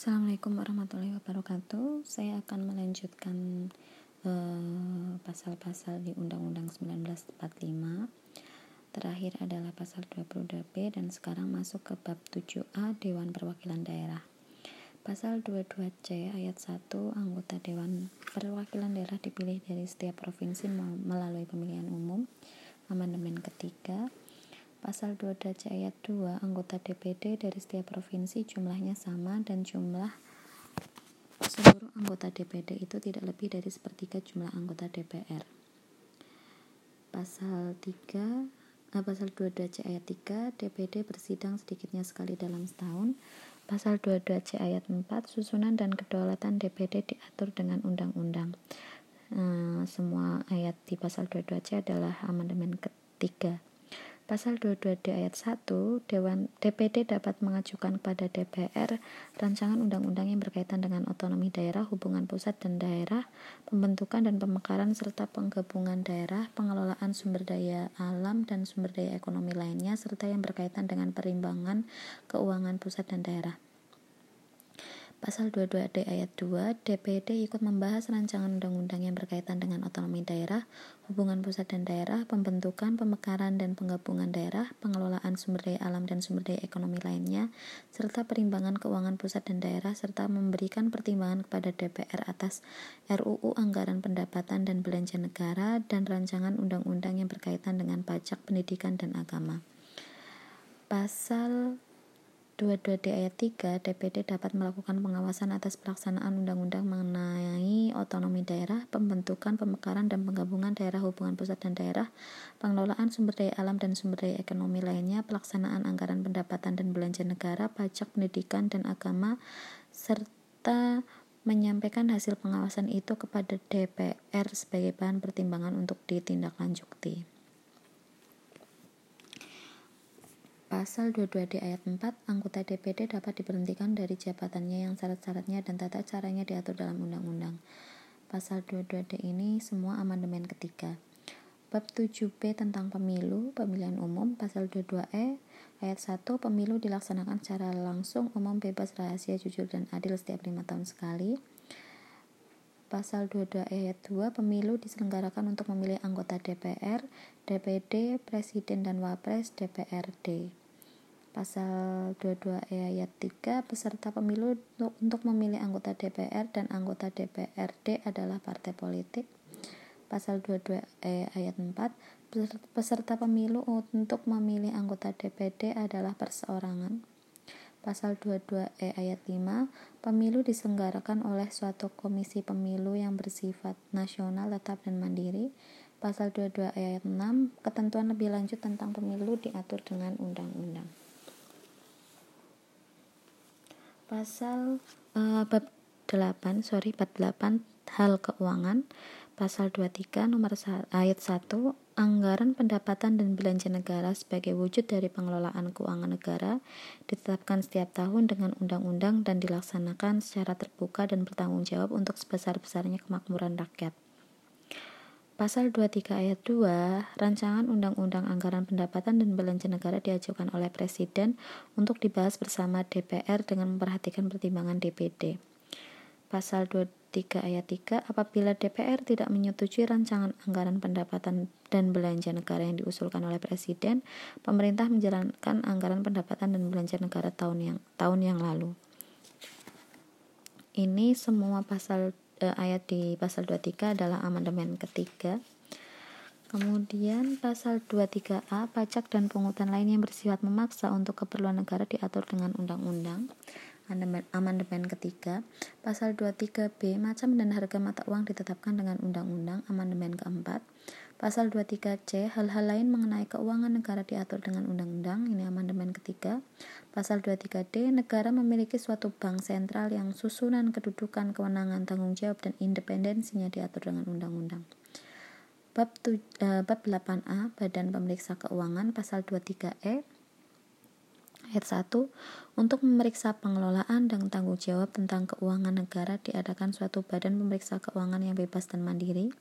Assalamualaikum warahmatullahi wabarakatuh. Saya akan melanjutkan eh, pasal-pasal uh, di Undang-Undang 1945. Terakhir adalah pasal 22B dan sekarang masuk ke bab 7A Dewan Perwakilan Daerah. Pasal 22C ayat 1 anggota Dewan Perwakilan Daerah dipilih dari setiap provinsi melalui pemilihan umum. Amandemen ketiga Pasal 2 c ayat 2, anggota DPD dari setiap provinsi jumlahnya sama dan jumlah seluruh anggota DPD itu tidak lebih dari sepertiga jumlah anggota DPR. Pasal 3 eh, pasal 22 c ayat 3, DPD bersidang sedikitnya sekali dalam setahun. Pasal 22 c ayat 4, susunan dan kedaulatan DPD diatur dengan undang-undang. Eh, semua ayat di pasal 22 c adalah amandemen ketiga Pasal 22D ayat 1, Dewan DPD dapat mengajukan kepada DPR rancangan undang-undang yang berkaitan dengan otonomi daerah, hubungan pusat dan daerah, pembentukan dan pemekaran serta penggabungan daerah, pengelolaan sumber daya alam dan sumber daya ekonomi lainnya serta yang berkaitan dengan perimbangan keuangan pusat dan daerah. Pasal 22D ayat 2, DPD ikut membahas rancangan undang-undang yang berkaitan dengan otonomi daerah, hubungan pusat dan daerah, pembentukan, pemekaran dan penggabungan daerah, pengelolaan sumber daya alam dan sumber daya ekonomi lainnya, serta perimbangan keuangan pusat dan daerah, serta memberikan pertimbangan kepada DPR atas RUU Anggaran Pendapatan dan Belanja Negara dan rancangan undang-undang yang berkaitan dengan pajak, pendidikan, dan agama. Pasal 22D ayat 3, DPD dapat melakukan pengawasan atas pelaksanaan undang-undang mengenai otonomi daerah, pembentukan, pemekaran, dan penggabungan daerah hubungan pusat dan daerah, pengelolaan sumber daya alam dan sumber daya ekonomi lainnya, pelaksanaan anggaran pendapatan dan belanja negara, pajak, pendidikan, dan agama, serta menyampaikan hasil pengawasan itu kepada DPR sebagai bahan pertimbangan untuk ditindaklanjuti. Pasal 22D ayat 4, anggota DPD dapat diberhentikan dari jabatannya yang syarat-syaratnya dan tata caranya diatur dalam undang-undang. Pasal 22D ini semua amandemen ketiga. Bab 7B tentang pemilu, pemilihan umum, pasal 22E ayat 1, pemilu dilaksanakan secara langsung, umum, bebas, rahasia, jujur, dan adil setiap lima tahun sekali. Pasal 22 ayat 2, pemilu diselenggarakan untuk memilih anggota DPR, DPD, Presiden dan Wapres, DPRD. Pasal 22E ayat 3, peserta pemilu untuk memilih anggota DPR dan anggota DPRD adalah partai politik. Pasal 22E ayat 4, peserta pemilu untuk memilih anggota DPD adalah perseorangan. Pasal 22E ayat 5, pemilu diselenggarakan oleh suatu komisi pemilu yang bersifat nasional, tetap, dan mandiri. Pasal 22 ayat 6, ketentuan lebih lanjut tentang pemilu diatur dengan undang-undang pasal uh, bab 8 sorry bab 8 hal keuangan pasal 23 nomor ayat 1 anggaran pendapatan dan belanja negara sebagai wujud dari pengelolaan keuangan negara ditetapkan setiap tahun dengan undang-undang dan dilaksanakan secara terbuka dan bertanggung jawab untuk sebesar-besarnya kemakmuran rakyat. Pasal 23 ayat 2, rancangan Undang-Undang Anggaran Pendapatan dan Belanja Negara diajukan oleh Presiden untuk dibahas bersama DPR dengan memperhatikan pertimbangan DPD. Pasal 23 ayat 3, apabila DPR tidak menyetujui rancangan anggaran pendapatan dan belanja negara yang diusulkan oleh Presiden, pemerintah menjalankan anggaran pendapatan dan belanja negara tahun yang tahun yang lalu. Ini semua pasal eh, ayat di pasal 23 adalah amandemen ketiga. Kemudian pasal 23A pajak dan pungutan lain yang bersifat memaksa untuk keperluan negara diatur dengan undang-undang. Amandemen ketiga, pasal 23B macam dan harga mata uang ditetapkan dengan undang-undang. Amandemen keempat, Pasal 23C, hal-hal lain mengenai keuangan negara diatur dengan undang-undang, ini amandemen ketiga. Pasal 23D, negara memiliki suatu bank sentral yang susunan kedudukan, kewenangan, tanggung jawab, dan independensinya diatur dengan undang-undang. Bab, tu, uh, bab 8A, Badan Pemeriksa Keuangan, pasal 23E, ayat 1, untuk memeriksa pengelolaan dan tanggung jawab tentang keuangan negara diadakan suatu badan pemeriksa keuangan yang bebas dan mandiri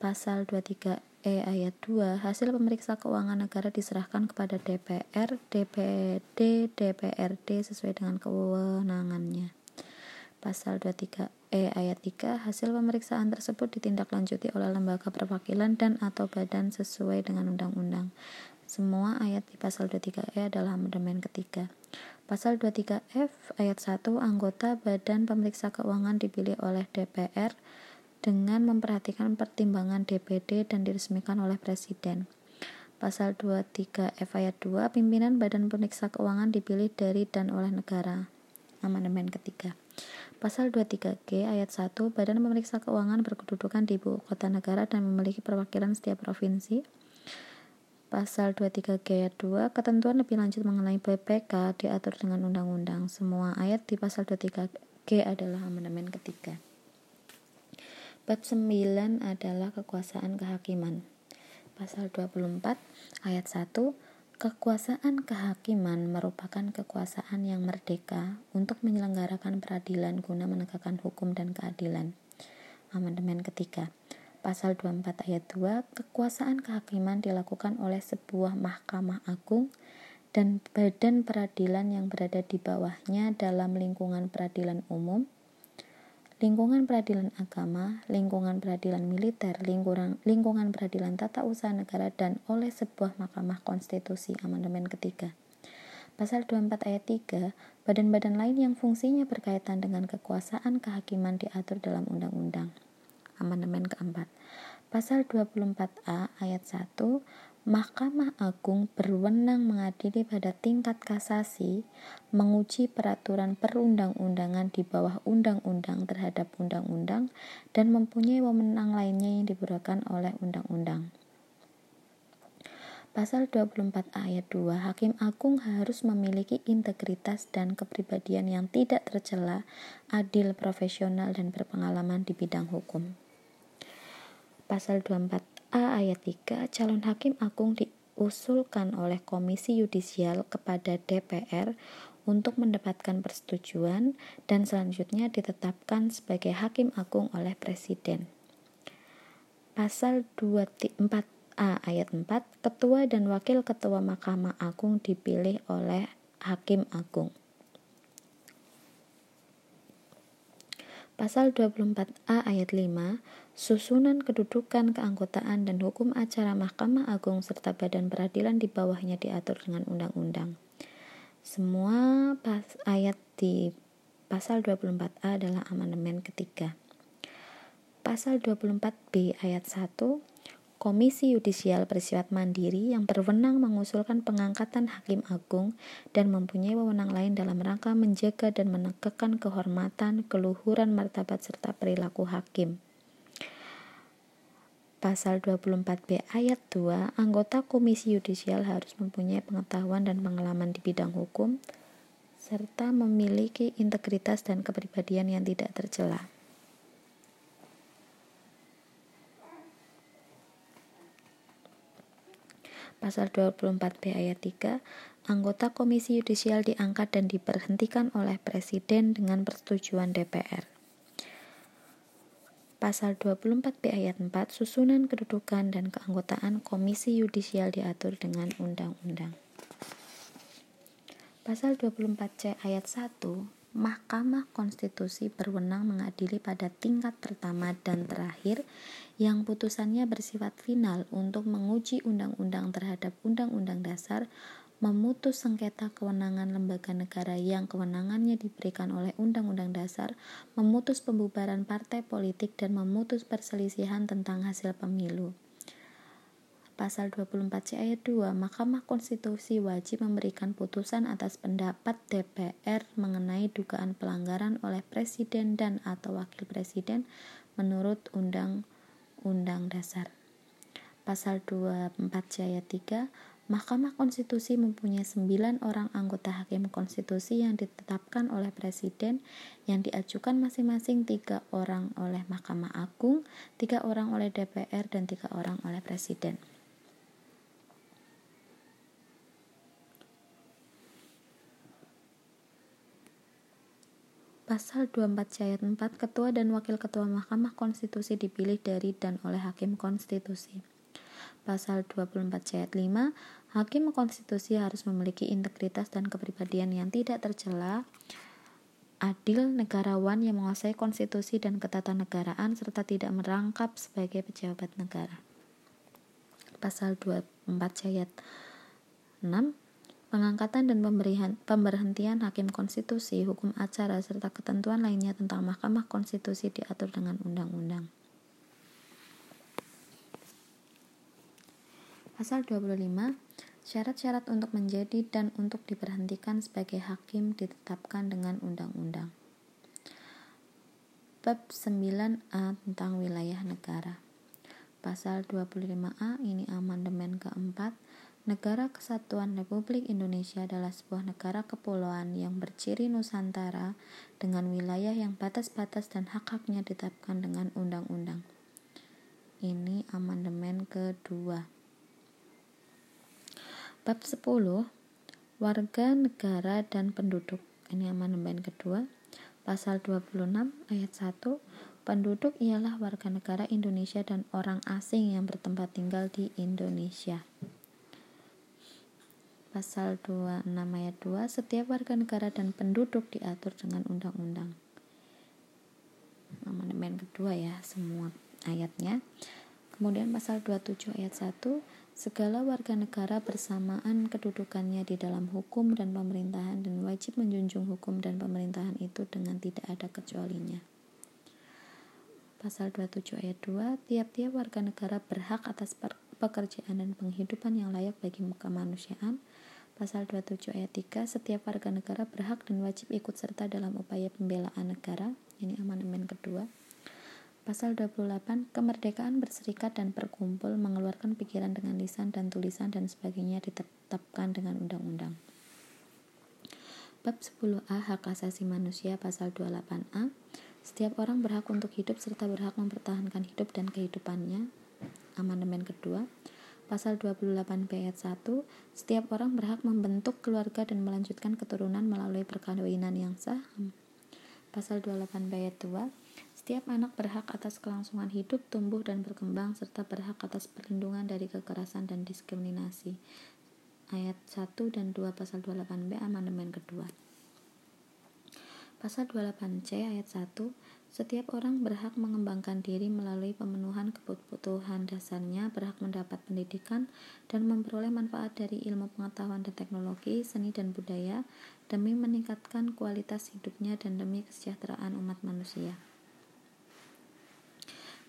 pasal 23 E ayat 2, hasil pemeriksa keuangan negara diserahkan kepada DPR, DPD, DPRD sesuai dengan kewenangannya. Pasal 23 E ayat 3, hasil pemeriksaan tersebut ditindaklanjuti oleh lembaga perwakilan dan atau badan sesuai dengan undang-undang. Semua ayat di pasal 23E adalah amandemen ketiga. Pasal 23F ayat 1 anggota Badan Pemeriksa Keuangan dipilih oleh DPR dengan memperhatikan pertimbangan DPD dan diresmikan oleh Presiden. Pasal 23F ayat 2 pimpinan Badan Pemeriksa Keuangan dipilih dari dan oleh negara. Amandemen ketiga. Pasal 23G ayat 1 Badan Pemeriksa Keuangan berkedudukan di ibu kota negara dan memiliki perwakilan setiap provinsi Pasal 23 ayat 2, ketentuan lebih lanjut mengenai BPK diatur dengan undang-undang. Semua ayat di pasal 23G adalah amandemen ketiga. Bab 9 adalah kekuasaan kehakiman. Pasal 24 ayat 1, kekuasaan kehakiman merupakan kekuasaan yang merdeka untuk menyelenggarakan peradilan guna menegakkan hukum dan keadilan. Amandemen ketiga. Pasal 24 ayat 2, kekuasaan kehakiman dilakukan oleh sebuah mahkamah agung dan badan peradilan yang berada di bawahnya dalam lingkungan peradilan umum, lingkungan peradilan agama, lingkungan peradilan militer, lingkungan, lingkungan peradilan tata usaha negara, dan oleh sebuah mahkamah konstitusi amandemen ketiga. Pasal 24 ayat 3, badan-badan lain yang fungsinya berkaitan dengan kekuasaan kehakiman diatur dalam undang-undang amandemen keempat. Pasal 24A ayat 1, Mahkamah Agung berwenang mengadili pada tingkat kasasi, menguji peraturan perundang-undangan di bawah undang-undang terhadap undang-undang, dan mempunyai wewenang lainnya yang diberikan oleh undang-undang. Pasal 24 ayat 2, Hakim Agung harus memiliki integritas dan kepribadian yang tidak tercela, adil, profesional, dan berpengalaman di bidang hukum. Pasal 24A ayat 3, calon hakim agung diusulkan oleh Komisi Yudisial kepada DPR untuk mendapatkan persetujuan dan selanjutnya ditetapkan sebagai hakim agung oleh Presiden. Pasal 24A ayat 4, ketua dan wakil ketua Mahkamah Agung dipilih oleh hakim agung. Pasal 24A ayat 5, susunan kedudukan, keanggotaan, dan hukum acara Mahkamah Agung serta badan peradilan di bawahnya diatur dengan undang-undang. Semua pas ayat di pasal 24A adalah amandemen ketiga. Pasal 24B ayat 1 Komisi Yudisial bersifat mandiri yang berwenang mengusulkan pengangkatan hakim agung dan mempunyai wewenang lain dalam rangka menjaga dan menegakkan kehormatan, keluhuran martabat serta perilaku hakim. Pasal 24B ayat 2, anggota Komisi Yudisial harus mempunyai pengetahuan dan pengalaman di bidang hukum serta memiliki integritas dan kepribadian yang tidak tercela. Pasal 24B ayat 3, anggota Komisi Yudisial diangkat dan diberhentikan oleh Presiden dengan persetujuan DPR. Pasal 24B ayat 4, susunan kedudukan dan keanggotaan Komisi Yudisial diatur dengan undang-undang. Pasal 24C ayat 1, Mahkamah Konstitusi berwenang mengadili pada tingkat pertama dan terakhir yang putusannya bersifat final untuk menguji undang-undang terhadap undang-undang dasar, memutus sengketa kewenangan lembaga negara yang kewenangannya diberikan oleh undang-undang dasar, memutus pembubaran partai politik dan memutus perselisihan tentang hasil pemilu pasal 24C ayat 2, Mahkamah Konstitusi wajib memberikan putusan atas pendapat DPR mengenai dugaan pelanggaran oleh presiden dan atau wakil presiden menurut Undang-Undang Dasar. Pasal 24C ayat 3, Mahkamah Konstitusi mempunyai 9 orang anggota hakim konstitusi yang ditetapkan oleh presiden yang diajukan masing-masing tiga orang oleh Mahkamah Agung, tiga orang oleh DPR, dan tiga orang oleh presiden. Pasal 24 ayat 4 Ketua dan Wakil Ketua Mahkamah Konstitusi dipilih dari dan oleh Hakim Konstitusi. Pasal 24C ayat 5, Hakim konstitusi harus memiliki integritas dan kepribadian yang tidak tercela, adil, negarawan yang menguasai konstitusi dan ketatanegaraan serta tidak merangkap sebagai pejabat negara. Pasal 24C ayat 6 Pengangkatan dan pemberhentian hakim konstitusi, hukum acara, serta ketentuan lainnya tentang Mahkamah Konstitusi diatur dengan undang-undang. Pasal 25, syarat-syarat untuk menjadi dan untuk diberhentikan sebagai hakim ditetapkan dengan undang-undang. Bab 9A tentang wilayah negara. Pasal 25A ini amandemen keempat Negara Kesatuan Republik Indonesia adalah sebuah negara kepulauan yang berciri Nusantara dengan wilayah yang batas-batas dan hak-haknya ditetapkan dengan undang-undang. Ini amandemen kedua. Bab 10 Warga negara dan penduduk. Ini amandemen kedua. Pasal 26 ayat 1 Penduduk ialah warga negara Indonesia dan orang asing yang bertempat tinggal di Indonesia. Pasal 26 ayat 2, setiap warga negara dan penduduk diatur dengan undang-undang. Amandemen kedua ya, semua ayatnya. Kemudian pasal 27 ayat 1, segala warga negara bersamaan kedudukannya di dalam hukum dan pemerintahan dan wajib menjunjung hukum dan pemerintahan itu dengan tidak ada kecualinya. Pasal 27 ayat 2, tiap-tiap warga negara berhak atas pekerjaan dan penghidupan yang layak bagi kemanusiaan, Pasal 27 ayat 3, setiap warga negara berhak dan wajib ikut serta dalam upaya pembelaan negara. Ini amandemen kedua. Pasal 28, kemerdekaan berserikat dan berkumpul, mengeluarkan pikiran dengan lisan dan tulisan dan sebagainya ditetapkan dengan undang-undang. Bab 10A Hak Asasi Manusia Pasal 28A Setiap orang berhak untuk hidup serta berhak mempertahankan hidup dan kehidupannya. Amandemen kedua. Pasal 28 ayat 1, setiap orang berhak membentuk keluarga dan melanjutkan keturunan melalui perkawinan yang sah. Pasal 28 ayat 2, setiap anak berhak atas kelangsungan hidup, tumbuh dan berkembang serta berhak atas perlindungan dari kekerasan dan diskriminasi. Ayat 1 dan 2 pasal 28B amandemen kedua. Pasal 28C ayat 1 setiap orang berhak mengembangkan diri melalui pemenuhan kebutuhan dasarnya, berhak mendapat pendidikan, dan memperoleh manfaat dari ilmu pengetahuan dan teknologi, seni dan budaya, demi meningkatkan kualitas hidupnya dan demi kesejahteraan umat manusia.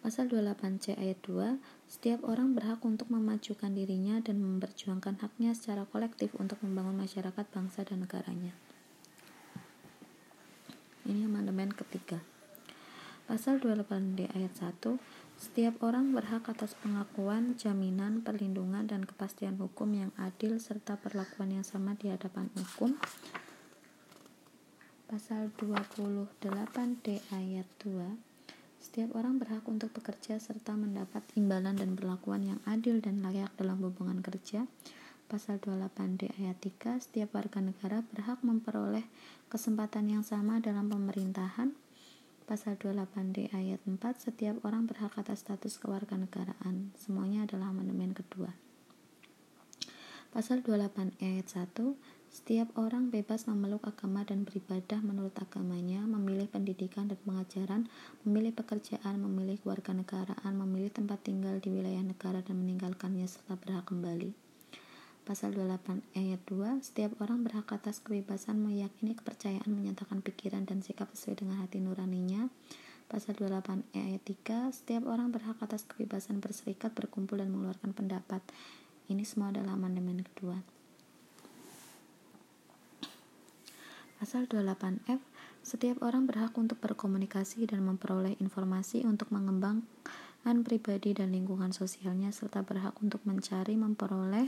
Pasal 28C ayat 2, setiap orang berhak untuk memajukan dirinya dan memperjuangkan haknya secara kolektif untuk membangun masyarakat, bangsa, dan negaranya. Ini amandemen ketiga. Pasal 28D ayat 1, setiap orang berhak atas pengakuan, jaminan, perlindungan, dan kepastian hukum yang adil serta perlakuan yang sama di hadapan hukum. Pasal 28D ayat 2, setiap orang berhak untuk bekerja serta mendapat imbalan dan perlakuan yang adil dan layak dalam hubungan kerja. Pasal 28D ayat 3, setiap warga negara berhak memperoleh kesempatan yang sama dalam pemerintahan, Pasal 28D ayat 4, setiap orang berhak atas status kewarganegaraan. Semuanya adalah amandemen kedua. Pasal 28 ayat 1, setiap orang bebas memeluk agama dan beribadah menurut agamanya, memilih pendidikan dan pengajaran, memilih pekerjaan, memilih kewarganegaraan, memilih tempat tinggal di wilayah negara dan meninggalkannya serta berhak kembali. Pasal 28 ayat 2, setiap orang berhak atas kebebasan meyakini kepercayaan, menyatakan pikiran dan sikap sesuai dengan hati nuraninya. Pasal 28 ayat 3, setiap orang berhak atas kebebasan berserikat, berkumpul dan mengeluarkan pendapat. Ini semua adalah amandemen kedua. Pasal 28F, setiap orang berhak untuk berkomunikasi dan memperoleh informasi untuk mengembangkan pribadi dan lingkungan sosialnya serta berhak untuk mencari, memperoleh,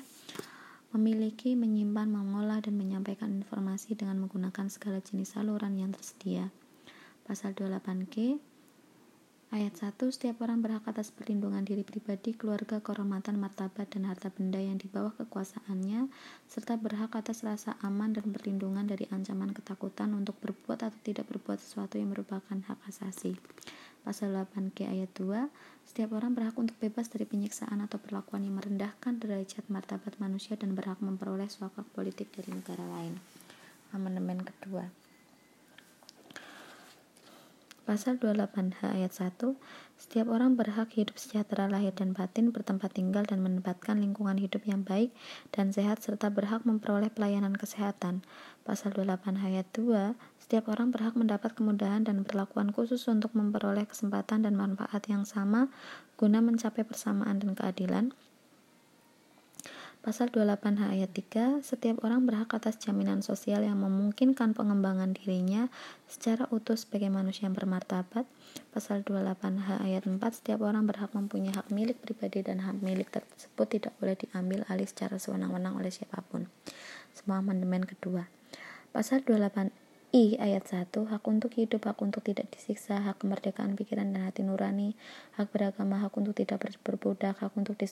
memiliki, menyimpan, mengolah, dan menyampaikan informasi dengan menggunakan segala jenis saluran yang tersedia. Pasal 28G Ayat 1, setiap orang berhak atas perlindungan diri pribadi, keluarga, kehormatan, martabat, dan harta benda yang di bawah kekuasaannya, serta berhak atas rasa aman dan perlindungan dari ancaman ketakutan untuk berbuat atau tidak berbuat sesuatu yang merupakan hak asasi. Pasal 8G ayat 2, setiap orang berhak untuk bebas dari penyiksaan atau perlakuan yang merendahkan derajat martabat manusia dan berhak memperoleh suaka politik dari negara lain. Amandemen kedua. Pasal 28H ayat 1, setiap orang berhak hidup sejahtera lahir dan batin, bertempat tinggal dan menempatkan lingkungan hidup yang baik dan sehat serta berhak memperoleh pelayanan kesehatan. Pasal 28 ayat 2, setiap orang berhak mendapat kemudahan dan perlakuan khusus untuk memperoleh kesempatan dan manfaat yang sama guna mencapai persamaan dan keadilan. Pasal 28H ayat 3, setiap orang berhak atas jaminan sosial yang memungkinkan pengembangan dirinya secara utuh sebagai manusia yang bermartabat. Pasal 28H ayat 4, setiap orang berhak mempunyai hak milik pribadi dan hak milik tersebut tidak boleh diambil alih secara sewenang-wenang oleh siapa pun. Semua amandemen kedua. Pasal 28 I ayat 1 hak untuk hidup, hak untuk tidak disiksa, hak kemerdekaan pikiran dan hati nurani, hak beragama, hak untuk tidak berbudak, hak untuk di,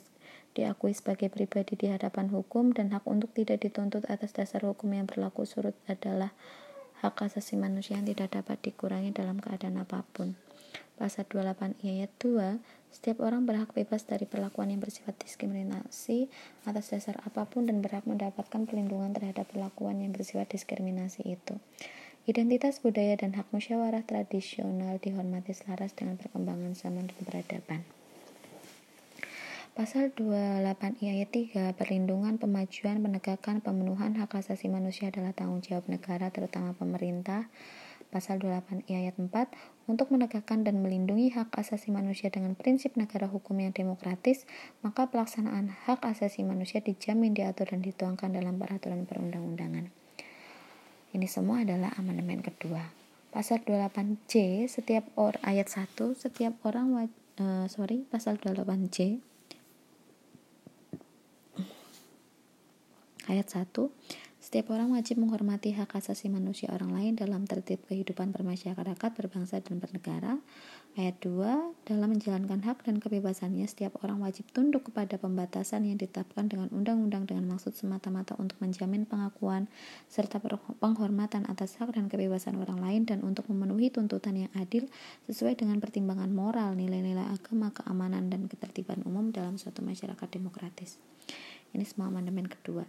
diakui sebagai pribadi di hadapan hukum dan hak untuk tidak dituntut atas dasar hukum yang berlaku surut adalah hak asasi manusia yang tidak dapat dikurangi dalam keadaan apa pun. Pasal 28 ayat 2 setiap orang berhak bebas dari perlakuan yang bersifat diskriminasi atas dasar apa pun dan berhak mendapatkan perlindungan terhadap perlakuan yang bersifat diskriminasi itu. Identitas budaya dan hak musyawarah tradisional dihormati selaras dengan perkembangan zaman dan peradaban. Pasal 28 ayat 3 perlindungan, pemajuan, penegakan, pemenuhan hak asasi manusia adalah tanggung jawab negara terutama pemerintah. Pasal 28 ayat 4 untuk menegakkan dan melindungi hak asasi manusia dengan prinsip negara hukum yang demokratis, maka pelaksanaan hak asasi manusia dijamin diatur dan dituangkan dalam peraturan perundang-undangan. Ini semua adalah amandemen kedua. Pasal 28C setiap or ayat 1 setiap orang uh, sorry pasal 28C ayat 1 setiap orang wajib menghormati hak asasi manusia orang lain dalam tertib kehidupan bermasyarakat, berbangsa, dan bernegara. Ayat 2, dalam menjalankan hak dan kebebasannya, setiap orang wajib tunduk kepada pembatasan yang ditetapkan dengan undang-undang dengan maksud semata-mata untuk menjamin pengakuan serta penghormatan atas hak dan kebebasan orang lain dan untuk memenuhi tuntutan yang adil sesuai dengan pertimbangan moral, nilai-nilai agama, keamanan, dan ketertiban umum dalam suatu masyarakat demokratis. Ini semua amandemen kedua.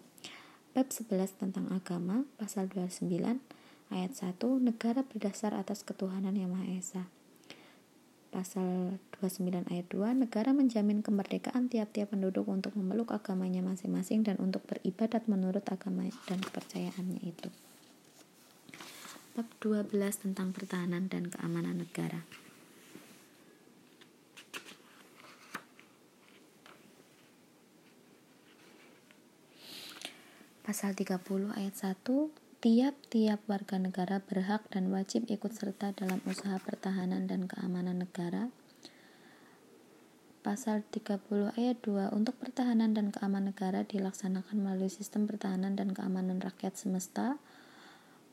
Bab 11 tentang agama, pasal 29, ayat 1, negara berdasar atas ketuhanan yang Maha Esa. Pasal 29 ayat 2, negara menjamin kemerdekaan tiap-tiap penduduk untuk memeluk agamanya masing-masing dan untuk beribadat menurut agama dan kepercayaannya itu. Bab 12 tentang pertahanan dan keamanan negara. Pasal 30 ayat 1 Tiap-tiap warga negara berhak dan wajib ikut serta dalam usaha pertahanan dan keamanan negara. Pasal 30 ayat 2 Untuk pertahanan dan keamanan negara dilaksanakan melalui sistem pertahanan dan keamanan rakyat semesta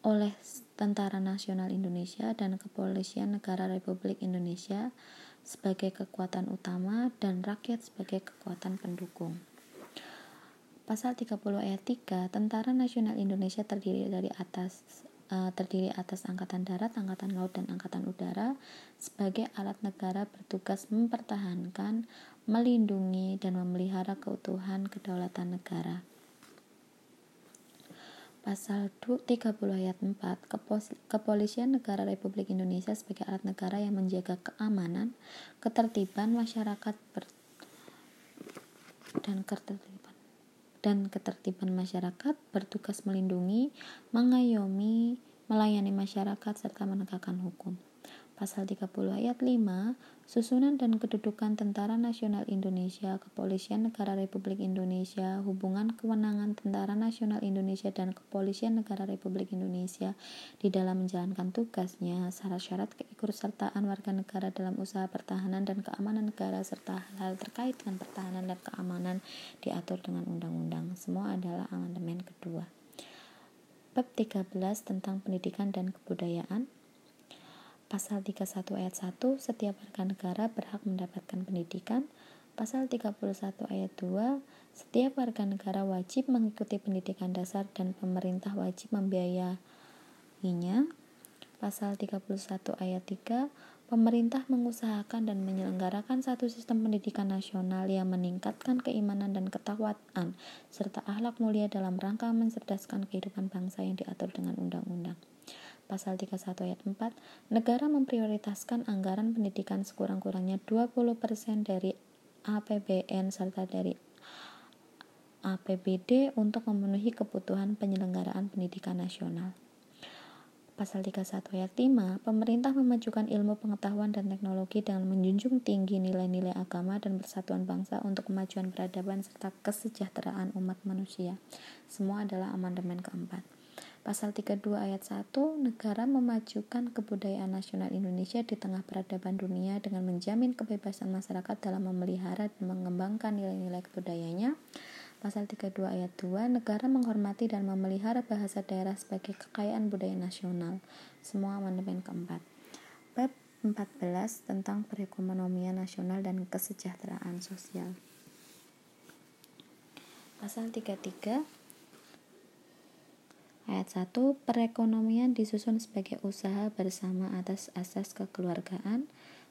oleh Tentara Nasional Indonesia dan Kepolisian Negara Republik Indonesia sebagai kekuatan utama dan rakyat sebagai kekuatan pendukung. Pasal 30 ayat 3, Tentara Nasional Indonesia terdiri dari atas uh, terdiri atas angkatan darat, angkatan laut dan angkatan udara sebagai alat negara bertugas mempertahankan, melindungi dan memelihara keutuhan kedaulatan negara. Pasal 30 ayat 4 Kepolisian Negara Republik Indonesia sebagai alat negara yang menjaga keamanan, ketertiban masyarakat dan ketertiban dan ketertiban masyarakat bertugas melindungi, mengayomi, melayani masyarakat serta menegakkan hukum. Pasal 30 ayat 5, susunan dan kedudukan Tentara Nasional Indonesia, Kepolisian Negara Republik Indonesia, hubungan kewenangan Tentara Nasional Indonesia dan Kepolisian Negara Republik Indonesia di dalam menjalankan tugasnya, syarat-syarat keikutsertaan warga negara dalam usaha pertahanan dan keamanan negara serta hal-hal terkait dengan pertahanan dan keamanan diatur dengan undang-undang. Semua adalah amandemen kedua. Bab 13 tentang pendidikan dan kebudayaan Pasal 31 ayat 1, setiap warga negara berhak mendapatkan pendidikan. Pasal 31 ayat 2, setiap warga negara wajib mengikuti pendidikan dasar dan pemerintah wajib membiayainya. Pasal 31 ayat 3, pemerintah mengusahakan dan menyelenggarakan satu sistem pendidikan nasional yang meningkatkan keimanan dan ketakwaan serta akhlak mulia dalam rangka mencerdaskan kehidupan bangsa yang diatur dengan undang-undang. Pasal 31 ayat 4, negara memprioritaskan anggaran pendidikan sekurang-kurangnya 20% dari APBN serta dari APBD untuk memenuhi kebutuhan penyelenggaraan pendidikan nasional. Pasal 31 ayat 5, pemerintah memajukan ilmu pengetahuan dan teknologi dengan menjunjung tinggi nilai-nilai agama dan persatuan bangsa untuk kemajuan peradaban serta kesejahteraan umat manusia. Semua adalah amandemen keempat. Pasal 32 ayat 1, negara memajukan kebudayaan nasional Indonesia di tengah peradaban dunia dengan menjamin kebebasan masyarakat dalam memelihara dan mengembangkan nilai-nilai kebudayanya. Pasal 32 ayat 2, negara menghormati dan memelihara bahasa daerah sebagai kekayaan budaya nasional. Semua amandemen keempat. Bab 14 tentang perekonomian nasional dan kesejahteraan sosial. Pasal 33 Ayat 1, perekonomian disusun sebagai usaha bersama atas asas kekeluargaan.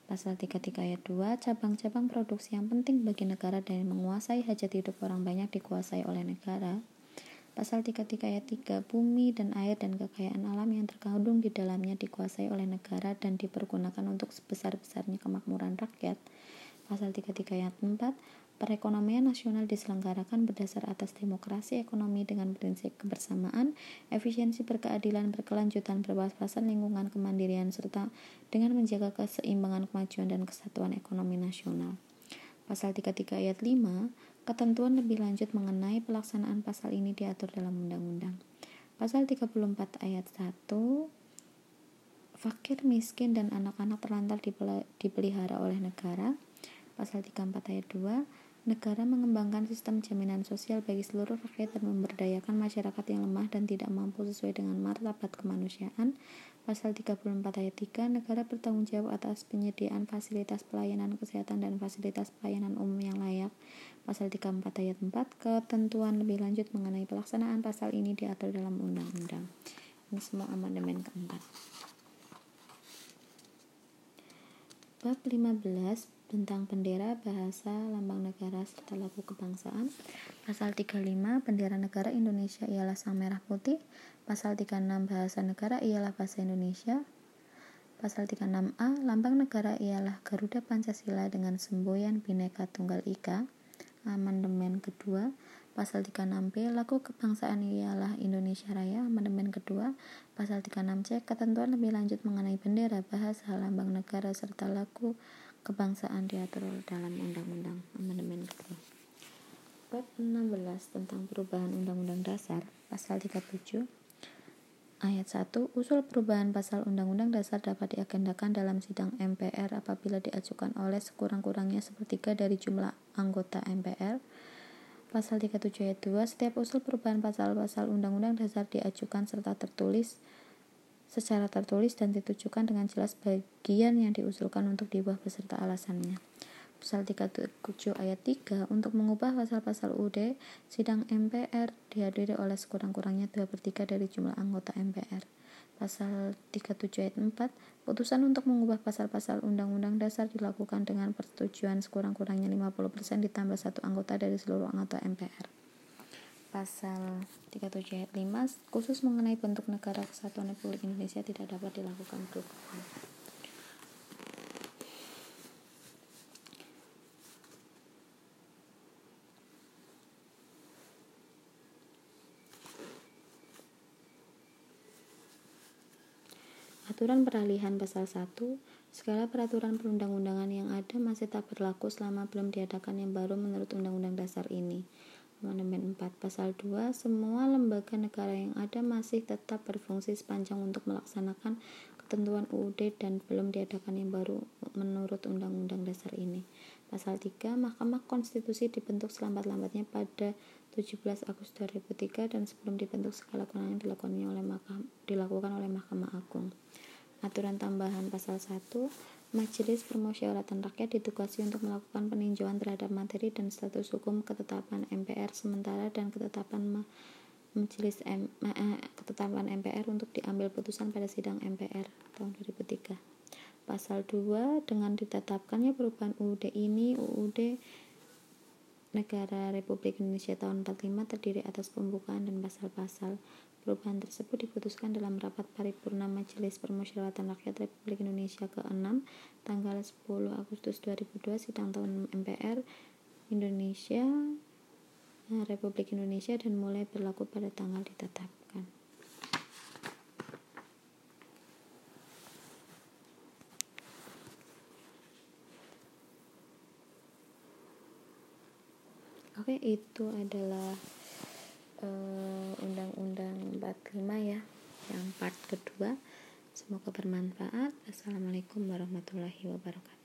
Pasal 33 ayat 2, cabang-cabang produksi yang penting bagi negara dan menguasai hajat hidup orang banyak dikuasai oleh negara. Pasal 33 ayat 3, bumi dan air dan kekayaan alam yang terkandung di dalamnya dikuasai oleh negara dan dipergunakan untuk sebesar-besarnya kemakmuran rakyat. Pasal 33 ayat 4, Perekonomian nasional diselenggarakan berdasar atas demokrasi ekonomi dengan prinsip kebersamaan, efisiensi berkeadilan, berkelanjutan, berwawasan lingkungan, kemandirian, serta dengan menjaga keseimbangan kemajuan dan kesatuan ekonomi nasional. Pasal 33 ayat 5, ketentuan lebih lanjut mengenai pelaksanaan pasal ini diatur dalam undang-undang. Pasal 34 ayat 1, fakir, miskin, dan anak-anak terlantar dipelihara oleh negara. Pasal 34 ayat 2, Negara mengembangkan sistem jaminan sosial bagi seluruh rakyat dan memberdayakan masyarakat yang lemah dan tidak mampu sesuai dengan martabat kemanusiaan. Pasal 34 ayat 3, negara bertanggung jawab atas penyediaan fasilitas pelayanan kesehatan dan fasilitas pelayanan umum yang layak. Pasal 34 ayat 4, ketentuan lebih lanjut mengenai pelaksanaan pasal ini diatur dalam undang-undang. Ini semua amandemen keempat. Bab 15 tentang bendera, bahasa, lambang negara, serta lagu kebangsaan. Pasal 35, bendera negara Indonesia ialah sang merah putih. Pasal 36, bahasa negara ialah bahasa Indonesia. Pasal 36A, lambang negara ialah Garuda Pancasila dengan semboyan Bhinneka Tunggal Ika. Amandemen kedua, Pasal 36B, lagu kebangsaan ialah Indonesia Raya. Amandemen kedua, Pasal 36C, ketentuan lebih lanjut mengenai bendera, bahasa, lambang negara, serta lagu kebangsaan diatur dalam Undang-Undang Amandemen kedua. Bab 16 tentang perubahan Undang-Undang Dasar pasal 37 ayat 1 usul perubahan pasal Undang-Undang Dasar dapat diagendakan dalam sidang MPR apabila diajukan oleh sekurang-kurangnya sepertiga dari jumlah anggota MPR. Pasal 37 ayat 2 setiap usul perubahan pasal-pasal Undang-Undang Dasar diajukan serta tertulis secara tertulis dan ditujukan dengan jelas bagian yang diusulkan untuk diubah beserta alasannya. Pasal 37 ayat 3 untuk mengubah pasal-pasal UD, sidang MPR dihadiri oleh sekurang-kurangnya 2 per 3 dari jumlah anggota MPR. Pasal 37 ayat 4, putusan untuk mengubah pasal-pasal Undang-Undang Dasar dilakukan dengan persetujuan sekurang-kurangnya 50% ditambah satu anggota dari seluruh anggota MPR pasal 37 ayat 5 khusus mengenai bentuk negara kesatuan Republik Indonesia tidak dapat dilakukan perubahan. Aturan peralihan pasal 1 Segala peraturan perundang-undangan yang ada masih tak berlaku selama belum diadakan yang baru menurut Undang-Undang Dasar ini. Amandemen 4 Pasal 2 Semua lembaga negara yang ada masih tetap berfungsi sepanjang untuk melaksanakan ketentuan UUD dan belum diadakan yang baru menurut Undang-Undang Dasar ini. Pasal 3 Mahkamah Konstitusi dibentuk selambat-lambatnya pada 17 Agustus 2003 dan sebelum dibentuk segala kewenangan dilakukan oleh Mahkamah, dilakukan oleh Mahkamah Agung. Aturan tambahan pasal 1 Majelis Permusyawaratan Rakyat ditugasi untuk melakukan peninjauan terhadap materi dan status hukum ketetapan MPR sementara dan ketetapan Majelis M, eh, ketetapan MPR untuk diambil putusan pada sidang MPR tahun 2003. Pasal 2 dengan ditetapkannya perubahan UUD ini UUD Negara Republik Indonesia tahun 45 terdiri atas pembukaan dan pasal-pasal. Perubahan tersebut diputuskan dalam rapat paripurna Majelis Permusyawaratan Rakyat Republik Indonesia ke-6 tanggal 10 Agustus 2002 sidang tahun MPR Indonesia eh, Republik Indonesia dan mulai berlaku pada tanggal ditetapkan. Oke, itu adalah Undang-Undang uh, 45 ya, yang part kedua. Semoga bermanfaat. Assalamualaikum warahmatullahi wabarakatuh.